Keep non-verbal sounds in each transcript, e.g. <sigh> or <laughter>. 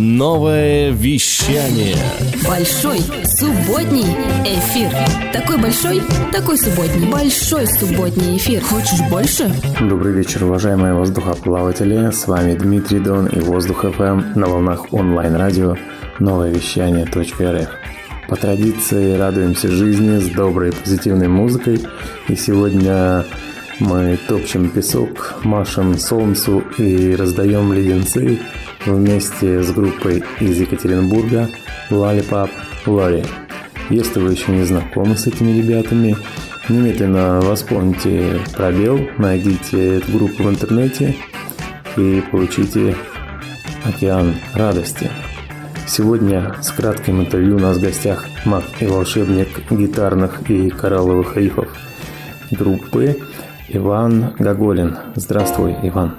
Новое вещание. Большой субботний эфир. Такой большой, такой субботний. Большой субботний эфир. Хочешь больше? Добрый вечер, уважаемые воздухоплаватели. С вами Дмитрий Дон и Воздух ФМ на волнах онлайн-радио новое вещание.рф. По традиции радуемся жизни с доброй позитивной музыкой. И сегодня мы топчем песок, машем солнцу и раздаем леденцы вместе с группой из Екатеринбурга Lollipop Lori. Если вы еще не знакомы с этими ребятами, немедленно восполните пробел, найдите эту группу в интернете и получите океан радости. Сегодня с кратким интервью у нас в гостях маг и волшебник гитарных и коралловых рифов группы Иван Гоголин. Здравствуй, Иван.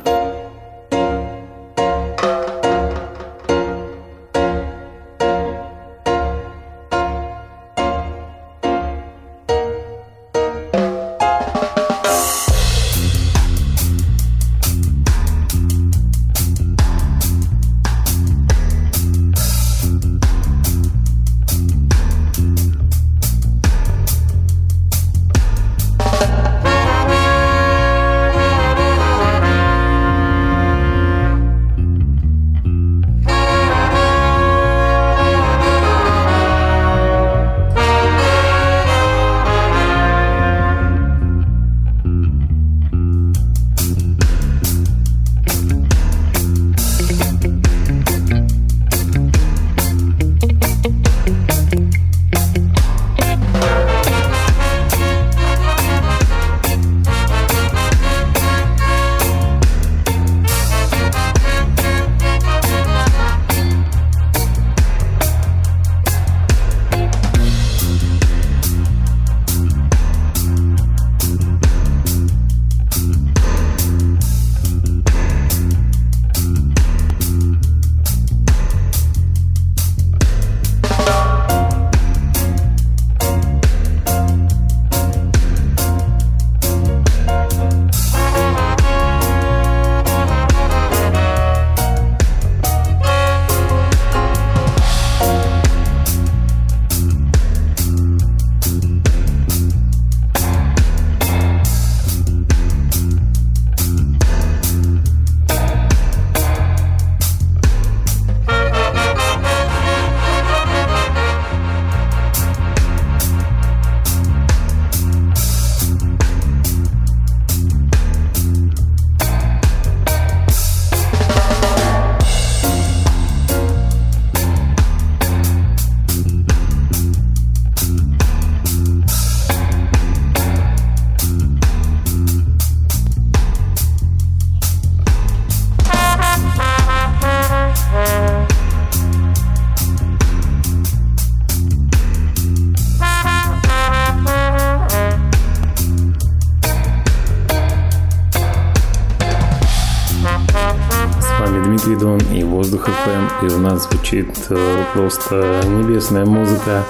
И у нас звучит э, просто небесная музыка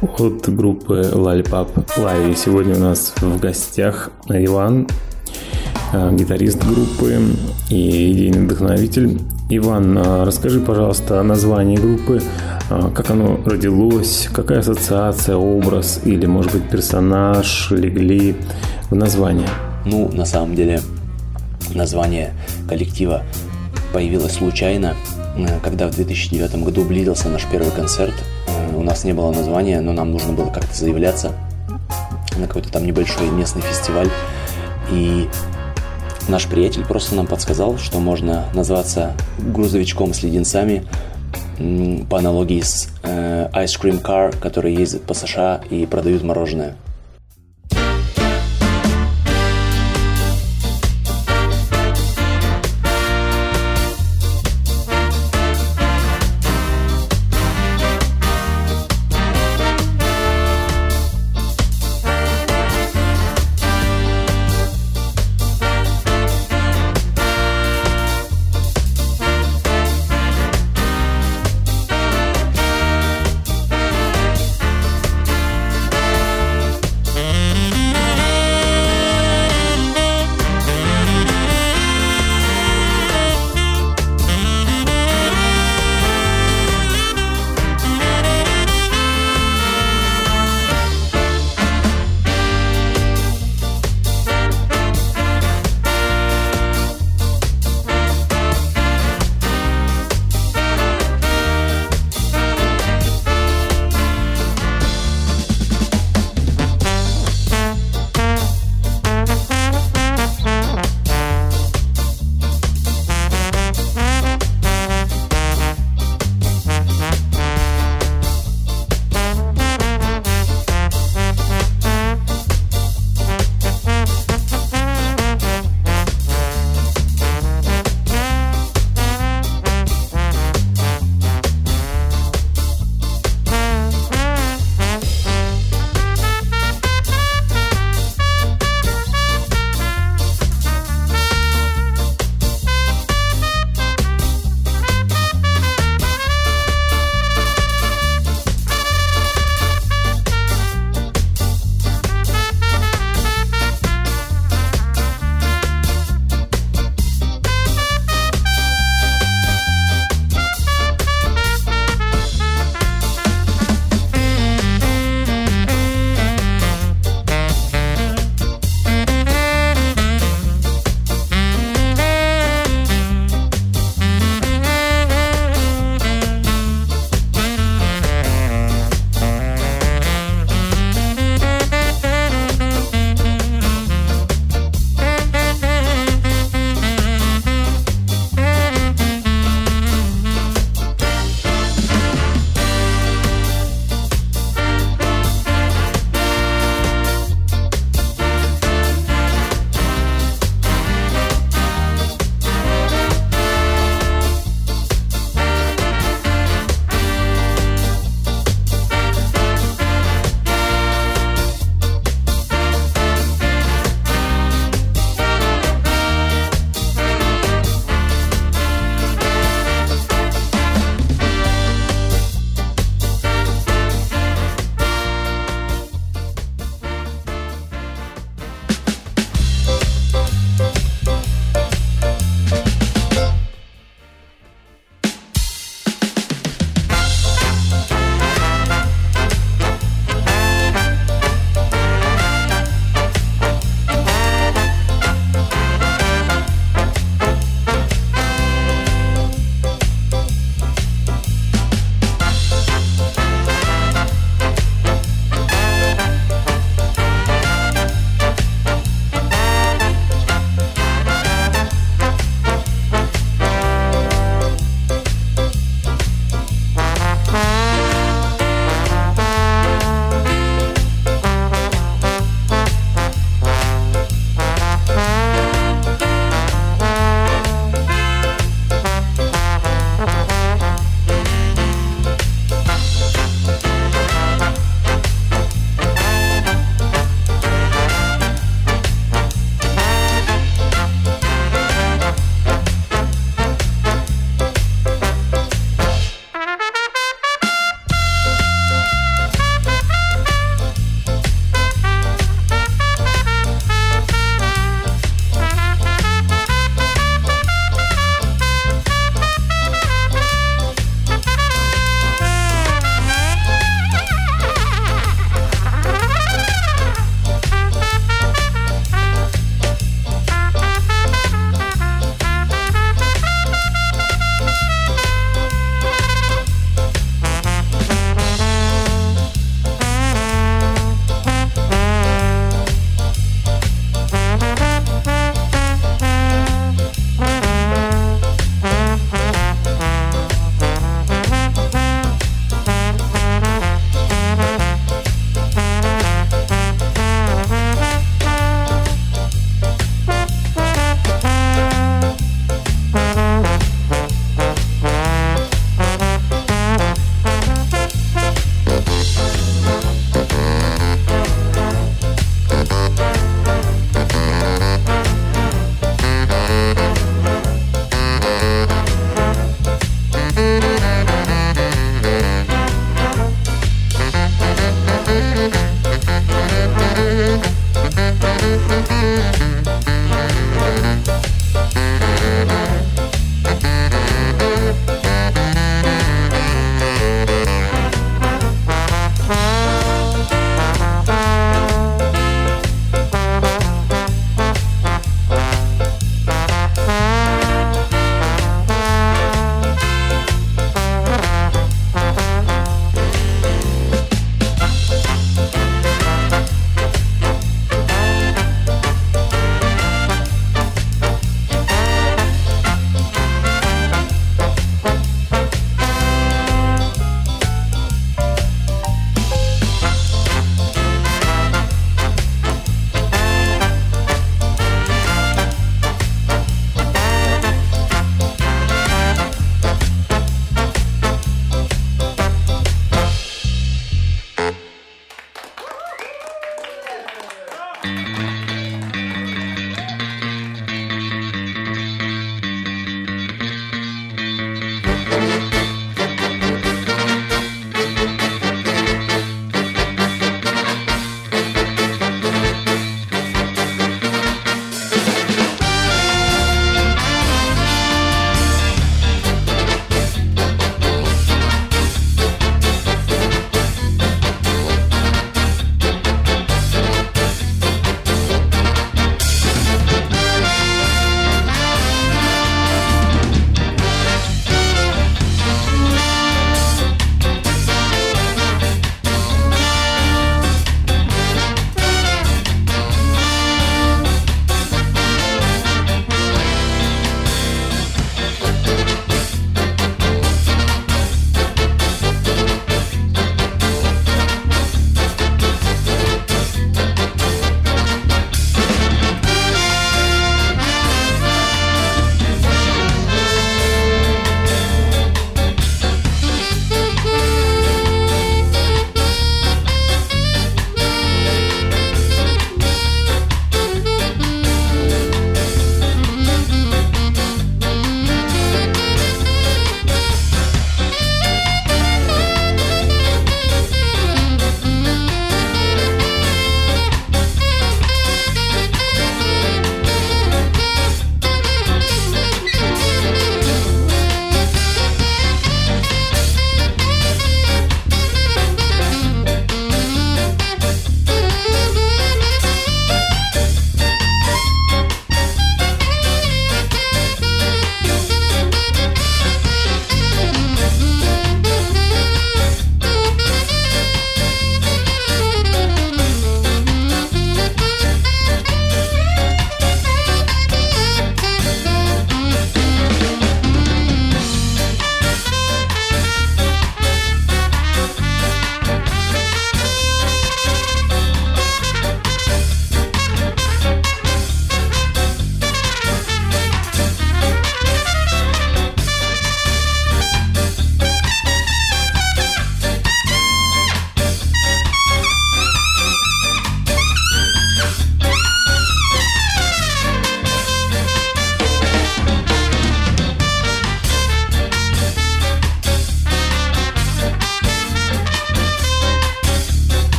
от группы Lollipop Live. И сегодня у нас в гостях Иван, э, гитарист группы и идейный вдохновитель. Иван, э, расскажи, пожалуйста, о названии группы, как оно родилось, какая ассоциация, образ или, может быть, персонаж легли в название? Ну, на самом деле, название коллектива появилось случайно. Э, когда в 2009 году близился наш первый концерт, э, у нас не было названия, но нам нужно было как-то заявляться на какой-то там небольшой местный фестиваль. И наш приятель просто нам подсказал, что можно назваться грузовичком с леденцами по аналогии с э, Ice Cream Car, который ездит по США и продают мороженое.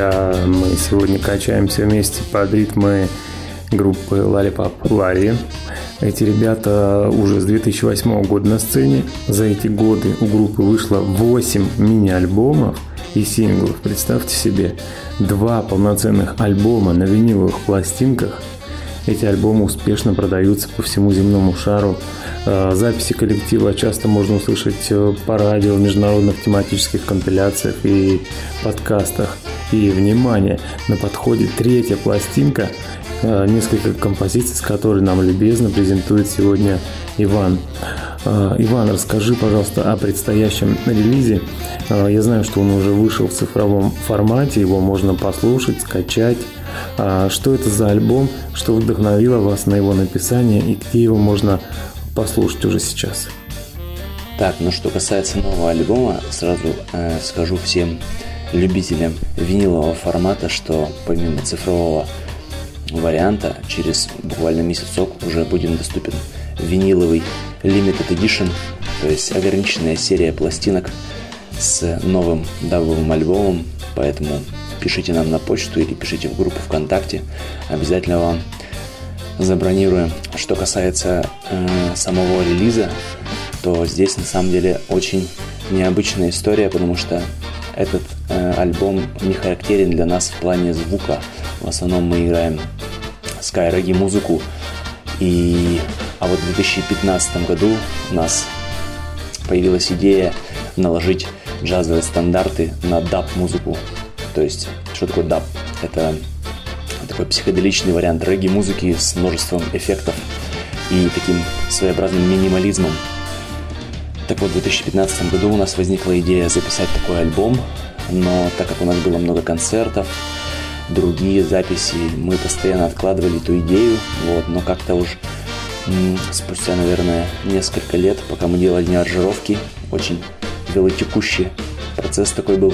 Друзья, мы сегодня качаемся вместе под ритмы группы Lollipop Larry. Эти ребята уже с 2008 года на сцене. За эти годы у группы вышло 8 мини-альбомов и синглов. Представьте себе, два полноценных альбома на виниловых пластинках. Эти альбомы успешно продаются по всему земному шару. Э, записи коллектива часто можно услышать э, по радио, в международных тематических компиляциях и подкастах. И, внимание, на подходе третья пластинка – Э, несколько композиций, с которыми нам любезно презентует сегодня Иван. Иван, расскажи, пожалуйста, о предстоящем релизе. Я знаю, что он уже вышел в цифровом формате, его можно послушать, скачать. Что это за альбом, что вдохновило вас на его написание и где его можно послушать уже сейчас? Так, ну что касается нового альбома, сразу э, скажу всем любителям винилового формата, что помимо цифрового варианта через буквально месяцок уже будет доступен виниловый Limited Edition, то есть ограниченная серия пластинок с новым дабовым альбомом, поэтому пишите нам на почту или пишите в группу ВКонтакте, обязательно вам забронируем. Что касается э, самого релиза, то здесь на самом деле очень необычная история, потому что этот э, альбом не характерен для нас в плане звука. В основном мы играем скай-регги музыку. И, а вот в 2015 году у нас появилась идея наложить джазовые стандарты на даб-музыку. То есть, что такое даб? Это такой психоделичный вариант регги-музыки с множеством эффектов и таким своеобразным минимализмом. Так вот, в 2015 году у нас возникла идея записать такой альбом, но так как у нас было много концертов, другие записи. Мы постоянно откладывали эту идею, вот, но как-то уж спустя, наверное, несколько лет, пока мы делали аранжировки, очень велотекущий процесс такой был.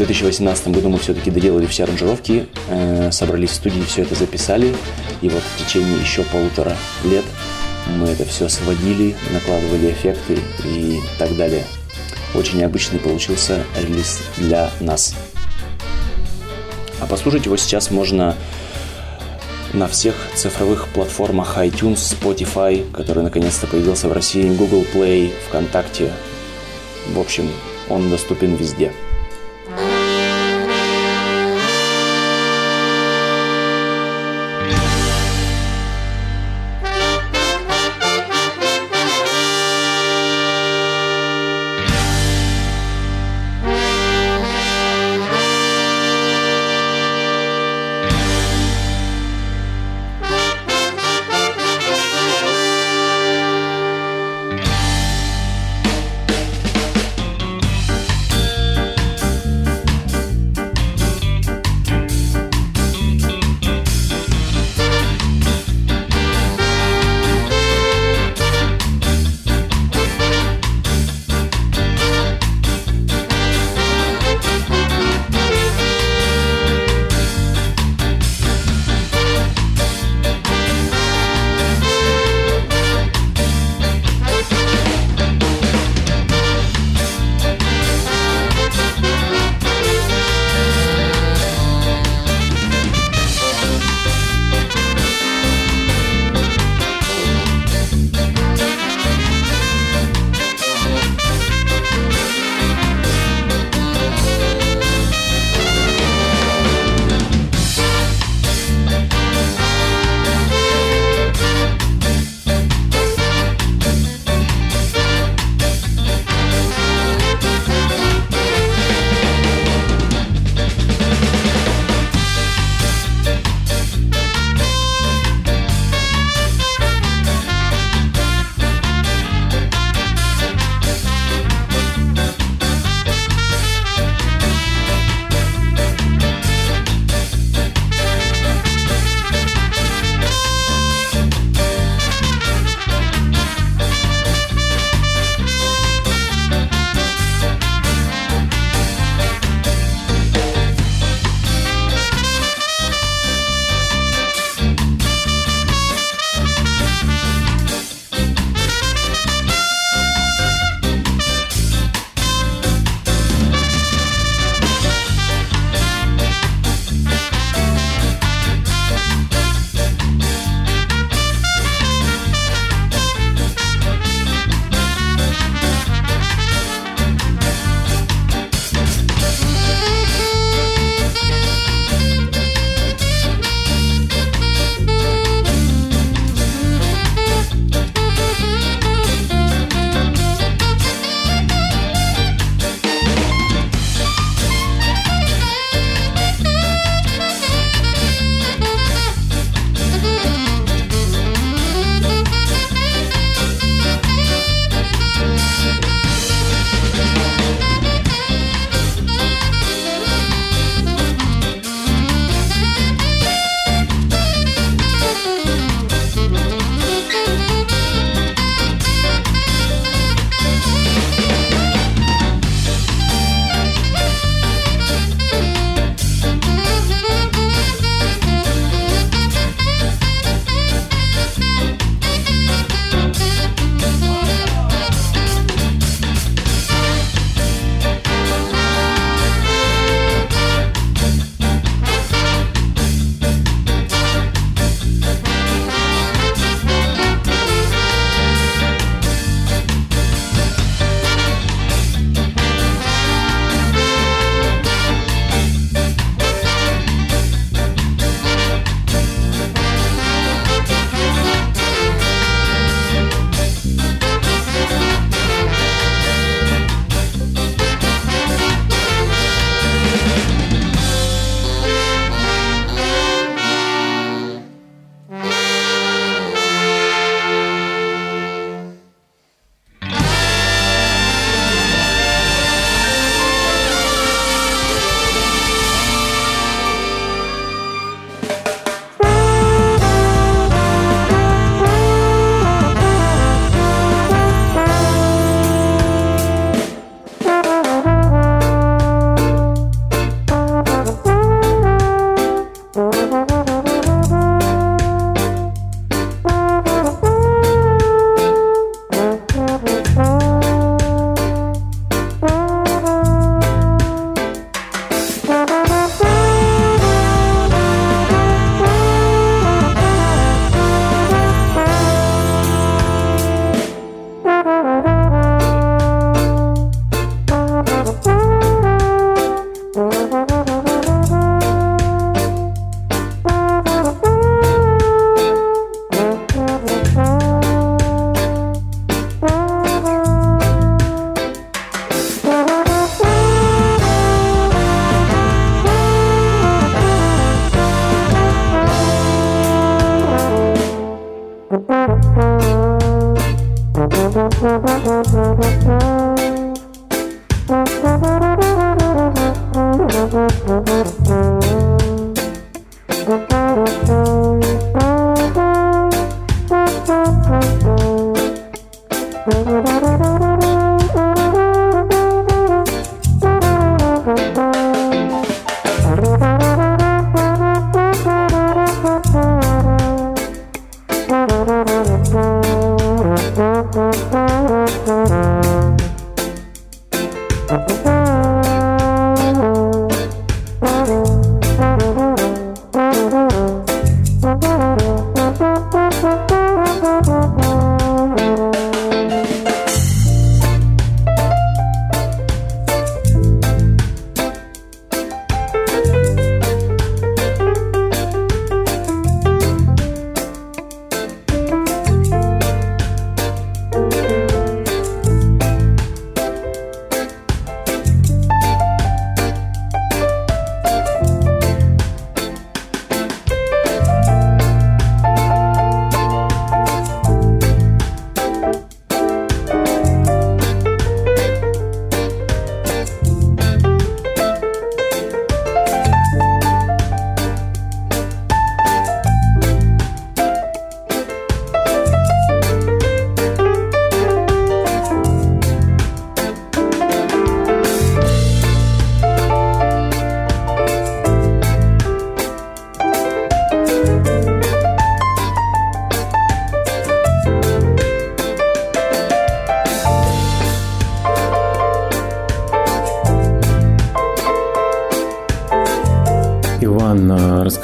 В 2018 году мы все-таки доделали все аранжировки, э, собрались в студии, все это записали, и вот в течение еще полутора лет мы это все сводили, накладывали эффекты и так далее. Очень необычный получился релиз для нас. А послушать его сейчас можно на всех цифровых платформах iTunes, Spotify, который наконец-то появился в России, Google Play, ВКонтакте. В общем, он доступен везде.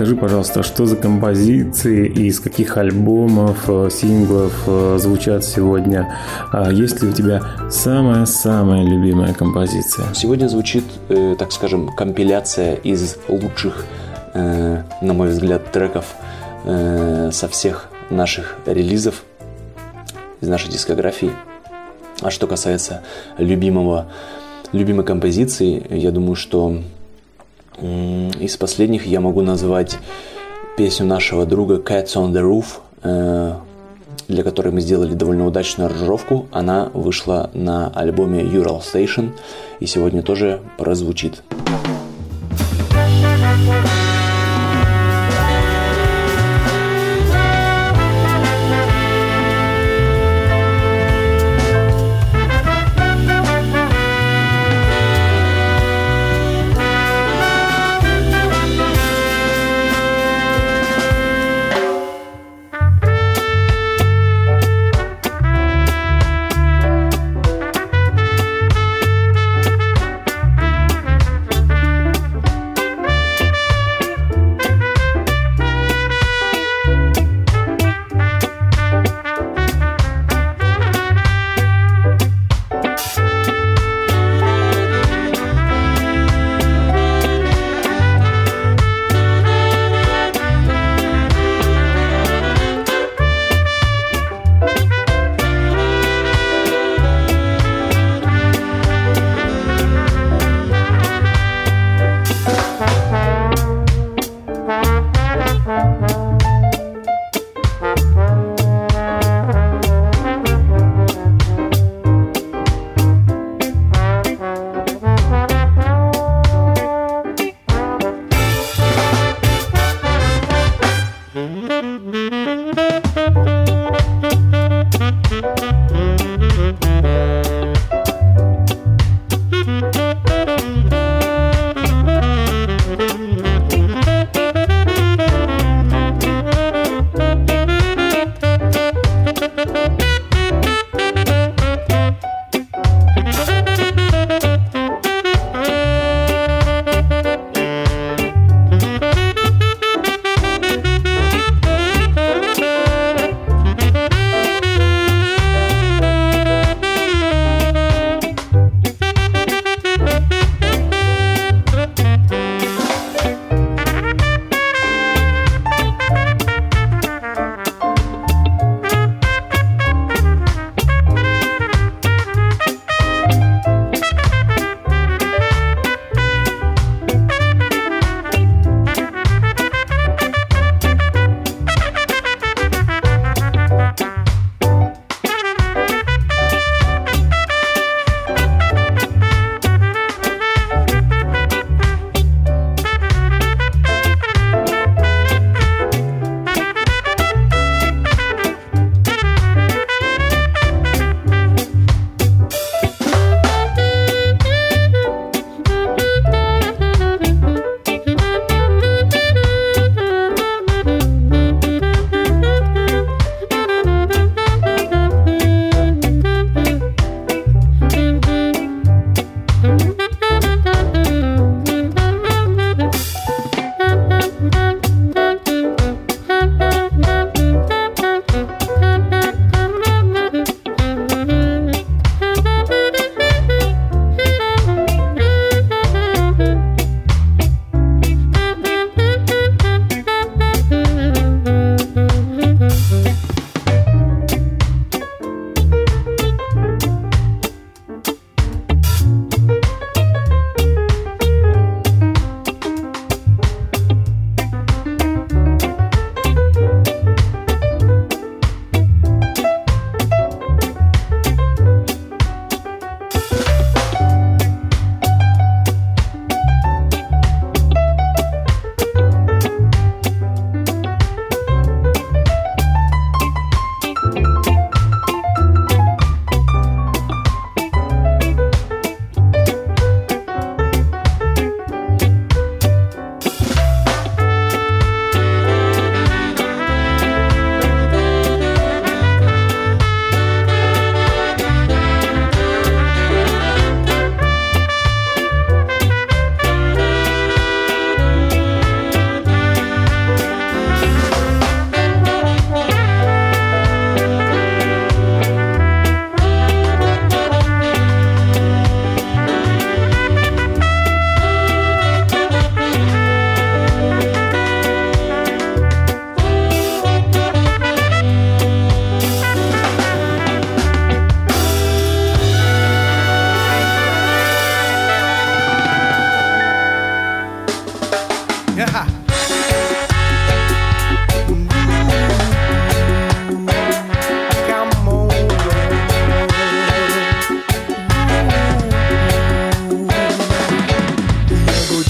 Расскажи, пожалуйста, что за композиции и из каких альбомов, э, синглов э, звучат сегодня? А есть ли у тебя самая-самая любимая композиция? Сегодня звучит, э, так скажем, компиляция из лучших, на мой взгляд, треков со всех наших релизов из нашей дискографии. А что касается любимого, любимой композиции, я думаю, что из последних я могу назвать песню нашего друга Cats on the Roof, э, для которой мы сделали довольно удачную аранжировку. Она вышла на альбоме Ural Station и сегодня тоже прозвучит.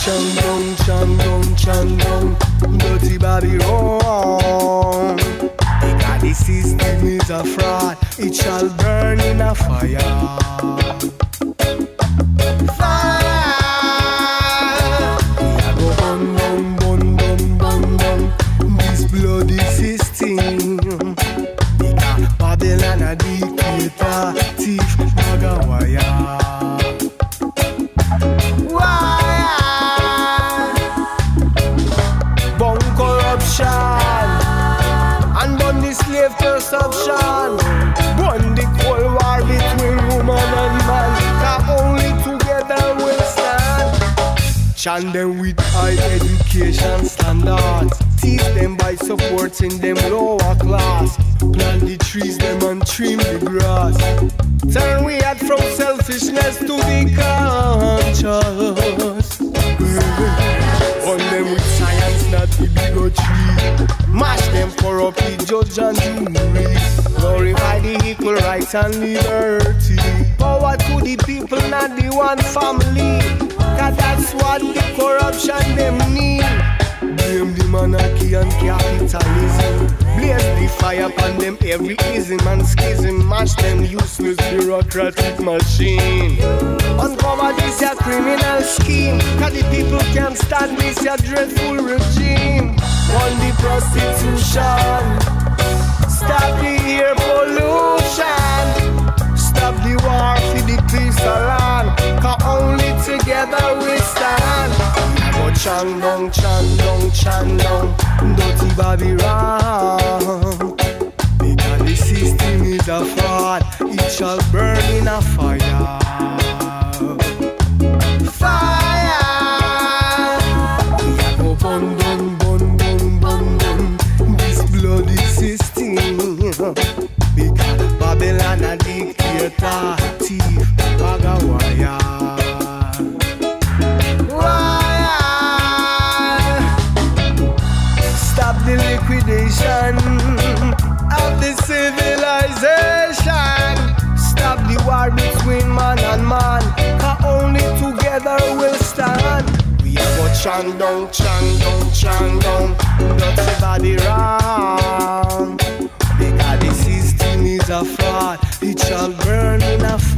Chan down, chan down, chan down Dirty body wrong Because the system is a fraud. It shall burn in a fire. And them with high education standards. Teach them by supporting them lower class. Plant the trees, them and trim the grass. Turn we out from selfishness to the conscious. <laughs> On them with science, not the bigotry. Mash them for corrupt the judge and jury. Glorify the equal rights and liberty. Power to the people, not the one family. Cause that's what the corruption them need. Blame the monarchy and capitalism. Blaze the fire upon them every ism and schism. Mash them useless bureaucratic machine. Uncover this a criminal scheme. Cause the people can't stand this a dreadful regime. On the prostitution. Stop the air pollution. Stop the war for the peace of land. Chang dong, chang dong, chang dong, dirty Babylon. Because the system is a fraud, it shall burn in a fire. Fire. Chang down, chang down, chang down, dirty body wrong. Because the system is a fraud, it shall burn in a fire.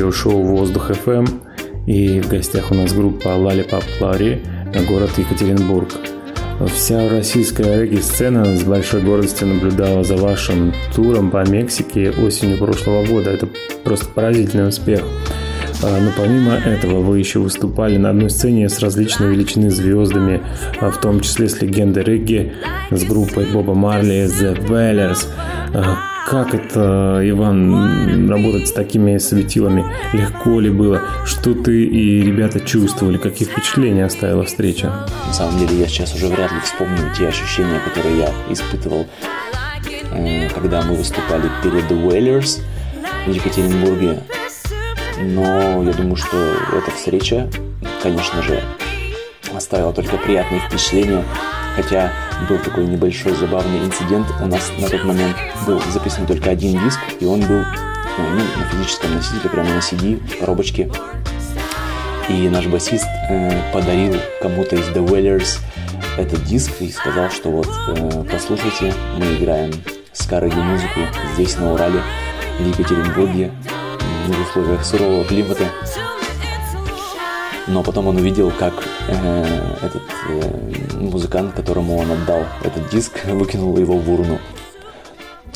Радиошоу «Воздух FM». И в гостях у нас группа Lollipop Larry, город Екатеринбург. Вся российская регги-сцена с большой гордостью наблюдала за вашим туром по Мексике осенью прошлого года. Это просто поразительный успех. А, но помимо этого вы еще выступали на одной сцене с различной величины звездами, а, в том числе с легендой регги, с группой Боба Марли The Wailers. Как это, Иван, работать с такими светилами? Легко ли было? Что ты и ребята чувствовали? Какие впечатления оставила встреча? На самом деле я сейчас уже вряд ли вспомню те ощущения, которые я испытывал, э, когда мы выступали перед The Whalers в Екатеринбурге. Но я думаю, что эта встреча, конечно же, оставила только приятные впечатления Хотя был такой небольшой забавный инцидент. У нас на тот момент был записан только один диск, и он был ну, на физическом носителе, прямо на CD, коробочке. И наш басист э, подарил кому-то из The Whalers этот диск и сказал, что вот, э, послушайте, мы играем скарыги музыку здесь, на Урале, в Екатеринбурге, в условиях сурового климата. Но потом он увидел, как э, этот э, музыкант, которому он отдал этот диск, <laughs> выкинул его в урну.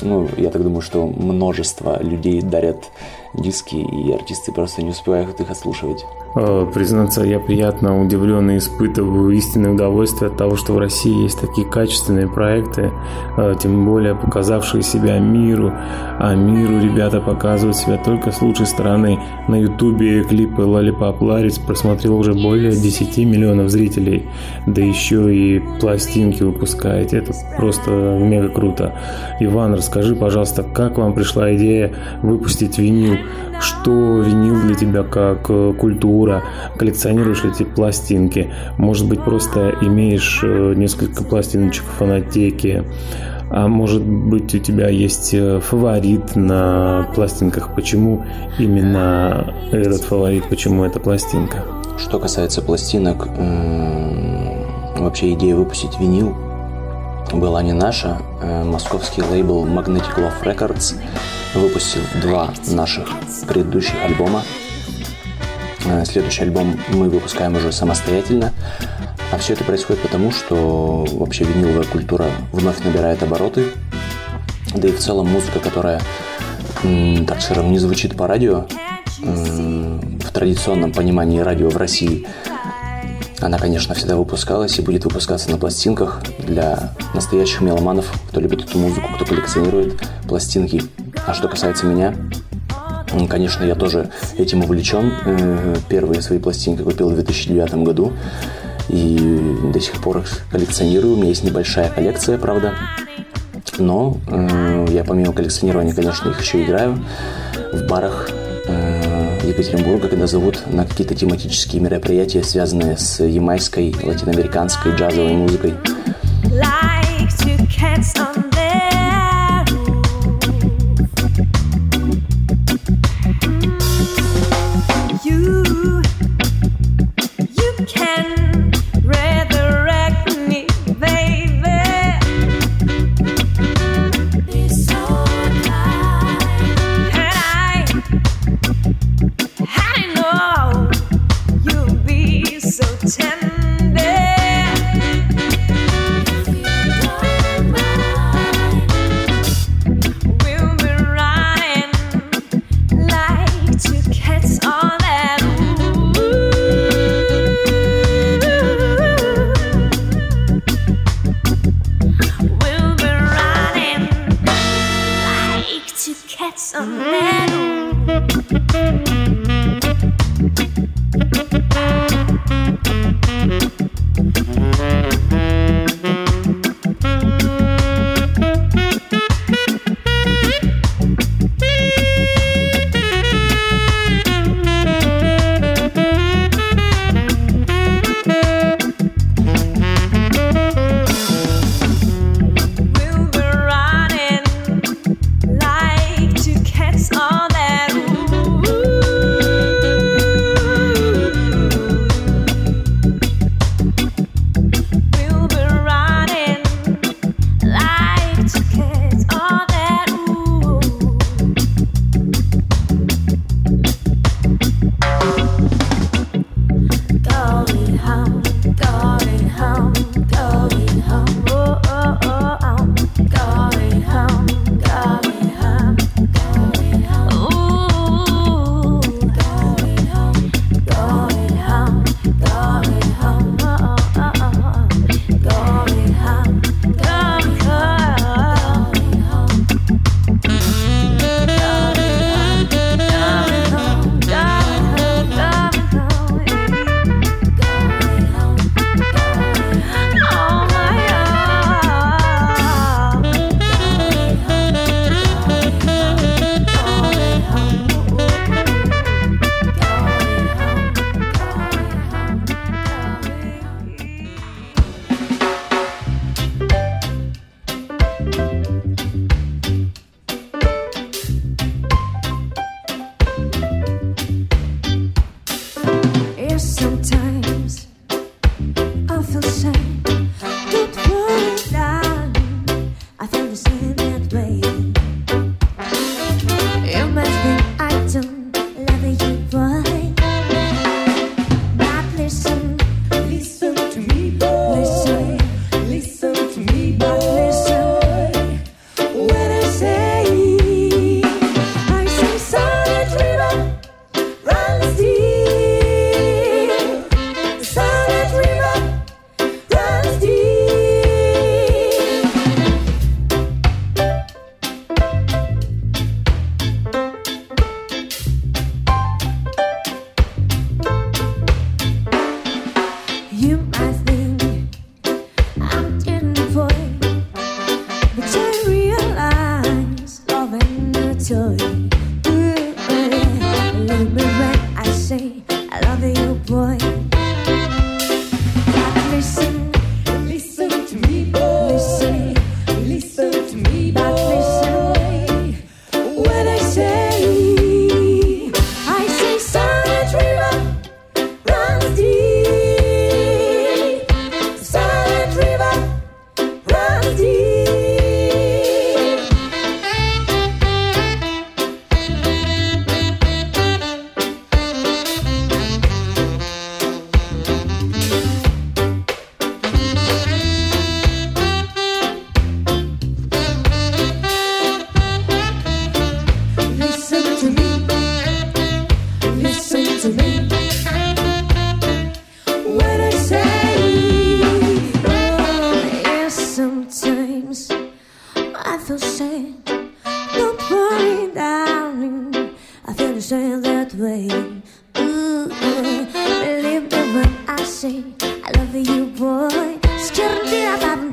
Ну, я так думаю, что множество людей дарят диски, и артисты просто не успевают их отслушивать. Э, признаться, я приятно удивлен и испытываю истинное удовольствие от того, что в России есть такие качественные проекты, э, тем более показавшие себя миру. А миру ребята показывают себя только с лучшей стороны. На ютубе клипы Lollipop Ларис просмотрел уже более 10 миллионов зрителей. Да еще и пластинки выпускаете. Это просто мега круто. Иван, расскажи, пожалуйста, как вам пришла идея выпустить винил? Что винил для тебя как э, культура? коллекционируешь эти пластинки, может быть, просто имеешь э, несколько пластиночек в фонотеке, а может быть у тебя есть э, фаворит на пластинках, почему именно этот фаворит, почему эта пластинка? Что касается пластинок, вообще идея выпустить винил была не наша. Э, московский лейбл Magnetic Love Records выпустил два наших предыдущих альбома Э, следующий альбом мы выпускаем уже самостоятельно. А все это происходит потому, что вообще виниловая культура вновь набирает обороты. Да и в целом музыка, которая, так скажем, не звучит по радио, в традиционном понимании радио в России, она, конечно, всегда выпускалась и будет выпускаться на пластинках для настоящих меломанов, кто любит эту музыку, кто коллекционирует пластинки. А что касается меня, Конечно, я тоже этим увлечен. Э, первые свои пластинки купил в 2009 году и до сих пор их коллекционирую. У меня есть небольшая коллекция, правда. Но э, я помимо коллекционирования, конечно, их еще играю. в барах Екатеринбурга, когда зовут на какие-то тематические мероприятия, связанные с ямайской, латиноамериканской джазовой музыкой. say I love you boy. Sekarang tidak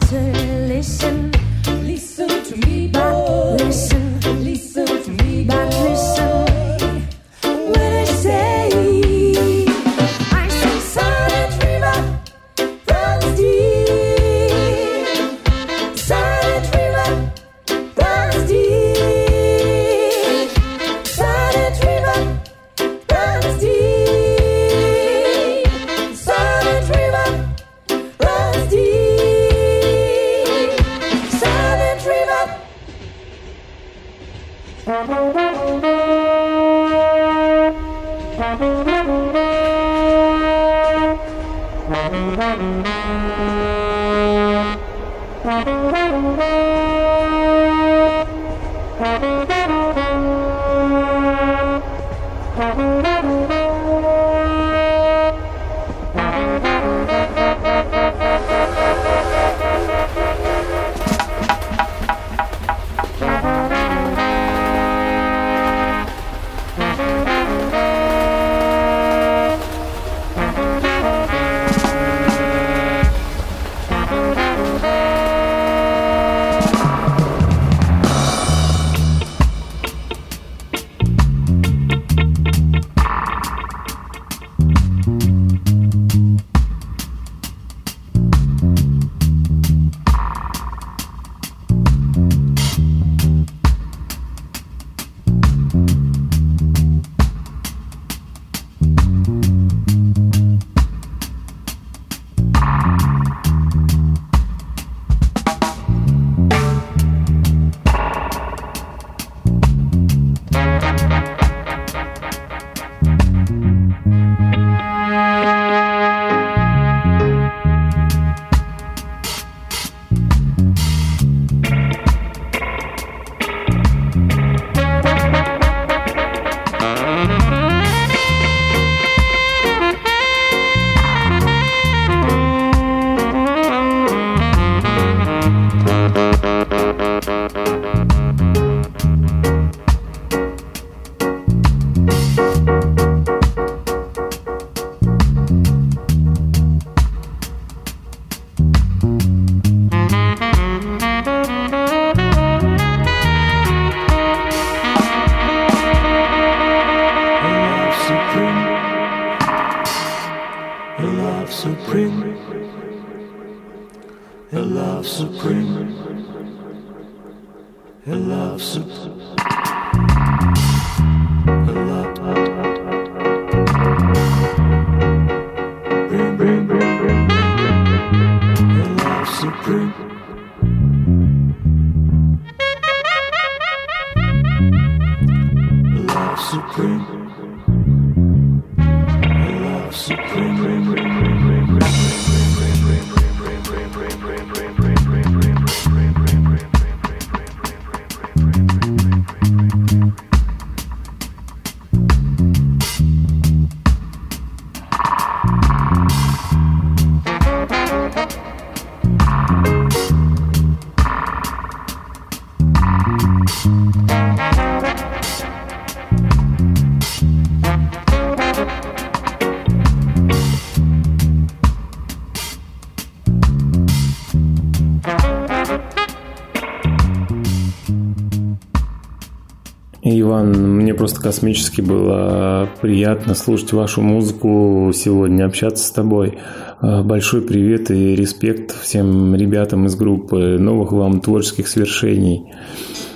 просто космически было приятно слушать вашу музыку сегодня, общаться с тобой. А, большой привет и респект всем ребятам из группы. Новых вам творческих свершений.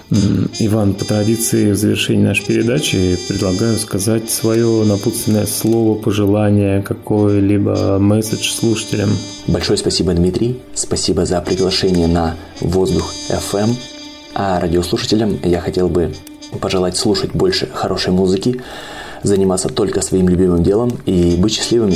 Иван, по традиции в завершении нашей передачи предлагаю сказать свое напутственное слово, пожелание, какой-либо месседж слушателям. Большое спасибо, Дмитрий. Спасибо за приглашение на «Воздух FM». А радиослушателям я хотел бы пожелать слушать больше хорошей музыки, заниматься только своим любимым делом и быть счастливыми.